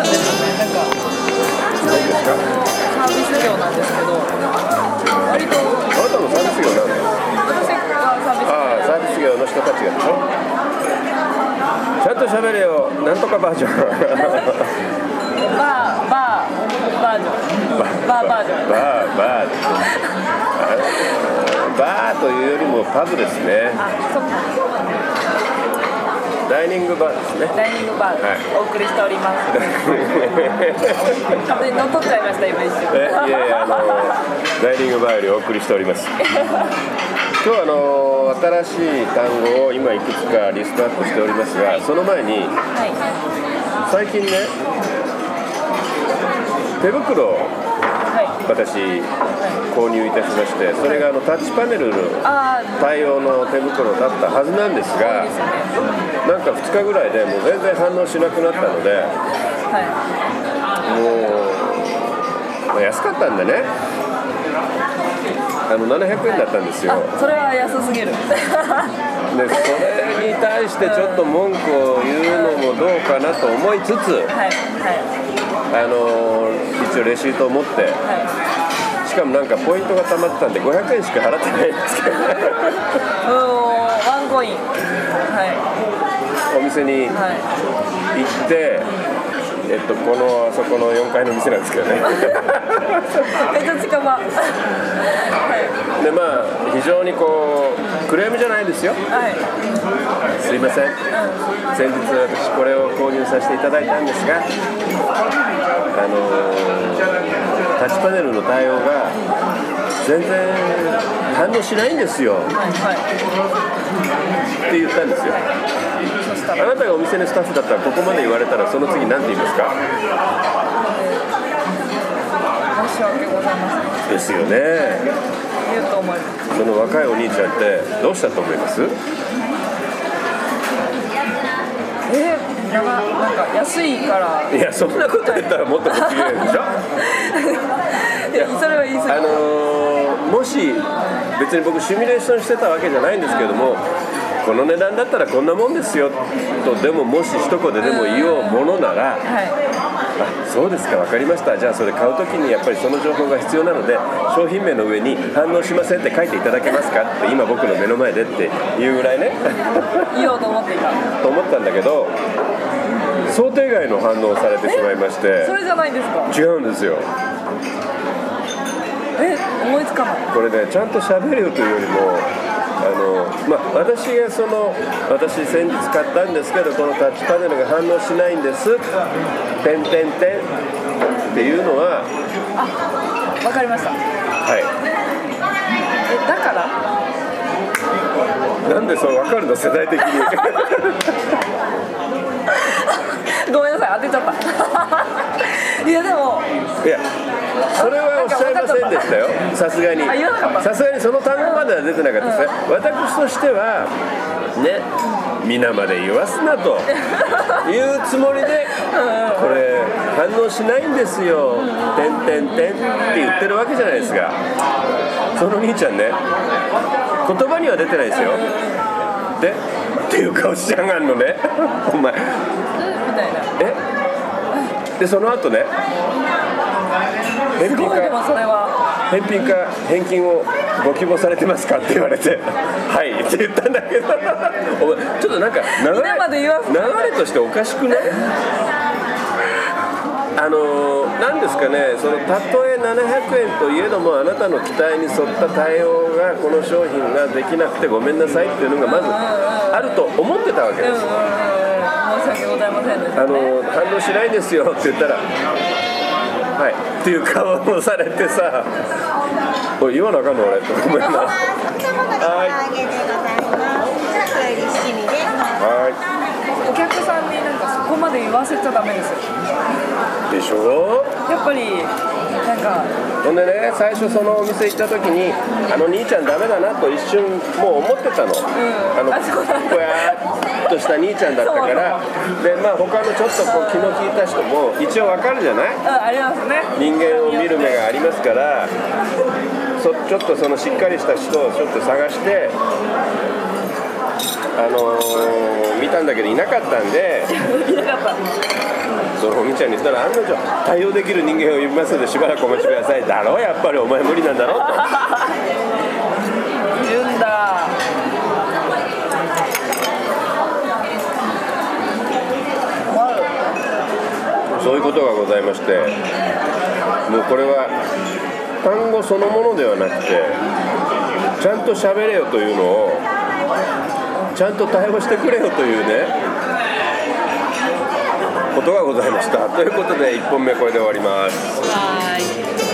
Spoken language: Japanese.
なんですよねなんか何ですかサービス業なんですけど割とあなたのサービス業なんだよ私がサービスああサービス業の人たちがでしょちゃんと喋れよなんとか。バージョンバーバーバージョンバーバージョンバーバーバーというよりもパブですね。あそっかダイニングバーですね。ダイニングバーではい。お送りしております、完全に乗っ取っちゃいました今一瞬えいやいやあのダイニングバーよりお送りしております。今日はあの新しい単語を今いくつかリストアップしておりますがその前にはい。最近ね手袋私購入いたしましてそれがあのタッチパネルの対応の手袋だったはずなんですがなんか2日ぐらいでもう全然反応しなくなったのではい。もう、まあ安かったんでね。あの700円だったんですよ。あそれは安すぎるでそれに対してちょっと文句を言うのもどうかなと思いつつはいはい。あの一応レシートを持ってはい。しかもなんかポイントが貯まってたんで500円しか払ってないんですけど。ワンコイン。はい。お店に行はい。ってえっとこのあそこの4階の店なんですけどね。めっちゃ近場非常にこうクレームじゃないですよ。はい。すいません。先日私これを購入させていただいたんですがあのタッチパネルの対応が全然反応しないんですよ。はいはい。って言ったんですよ。あなたがお店のスタッフだったらここまで言われたらその次何て言いますか？ですよね言うと思います。その若いお兄ちゃんってどうしたと思います？えなんかなんか安いから。いやそんなこと言ったらもっと不思議でしょ？いやそれは言い過ぎ。あのーもし別に僕シミュレーションしてたわけじゃないんですけれどもこの値段だったらこんなもんですよ。とでももし一言でも言おうものならはい。あそうですか分かりました。じゃあそれ買う時にやっぱりその情報が必要なので商品名の上に反応しませんって書いていただけますか？って今僕の目の前でっていうぐらいね。言おうと思っていた。と思ったんだけど想定外の反応をされてしまいまして。それじゃないんですか？違うんですよ。え思いつかない。これねちゃんと喋るよというよりもまあ私がその私先日買ったんですけどこのタッチパネルが反応しないんです「てんてんてん」っていうのはわかりました。はい。えだから？なんでそう分かるの世代的に。ごめんなさい当てちゃった。いやでもいやそれはせんでしたよ。さすがに。さすがにその単語までは出てなかったですね、私としてはね皆まで言わすなというつもりでこれ反応しないんですよ「てんてんてん」って言ってるわけじゃないですかその兄ちゃんね言葉には出てないですよ。でっていう顔しちゃがんのね。お前。みたいな。え？でその後ね返品返品か返金をご希望されてますかって言われて「はい」って言ったんだけど。お前ちょっとなんか流れ流れとしておかしくない？あのーなんですかねそのたとえ700円といえどもあなたの期待に沿った対応がこの商品ができなくてごめんなさいっていうのがまずあると思ってたわけです。申し訳ございませんでした。あねの反応しないですよって言ったら「はい」っていう顔をされてさ「おい言わなあかんの俺」ごめんな。ははい。唐揚げでございお客さんになんかそこまで言わせちゃダメですよ。でしょ？やっぱりなんかほんでね最初そのお店行った時にあの兄ちゃんダメだなと一瞬もう思ってたの、あのあそうなんだぽやーっとした兄ちゃんだったからでまあ他のちょっとこう気の利いた人も一応わかるじゃない？うんありますね。人間を見る目がありますからそちょっとそのしっかりした人をちょっと探して、あのー見たんだけどいなかったんでいなかったそのお兄ちゃんに言ったら案の定対応できる人間を呼びますのでしばらくお待ちください。だろうやっぱり。お前無理なんだろうと いるんだそういうことがございましてもうこれは単語そのものではなくてちゃんと喋れよというのをちゃんと対応してくれよというねことがございました。ということで1本目これで終わります。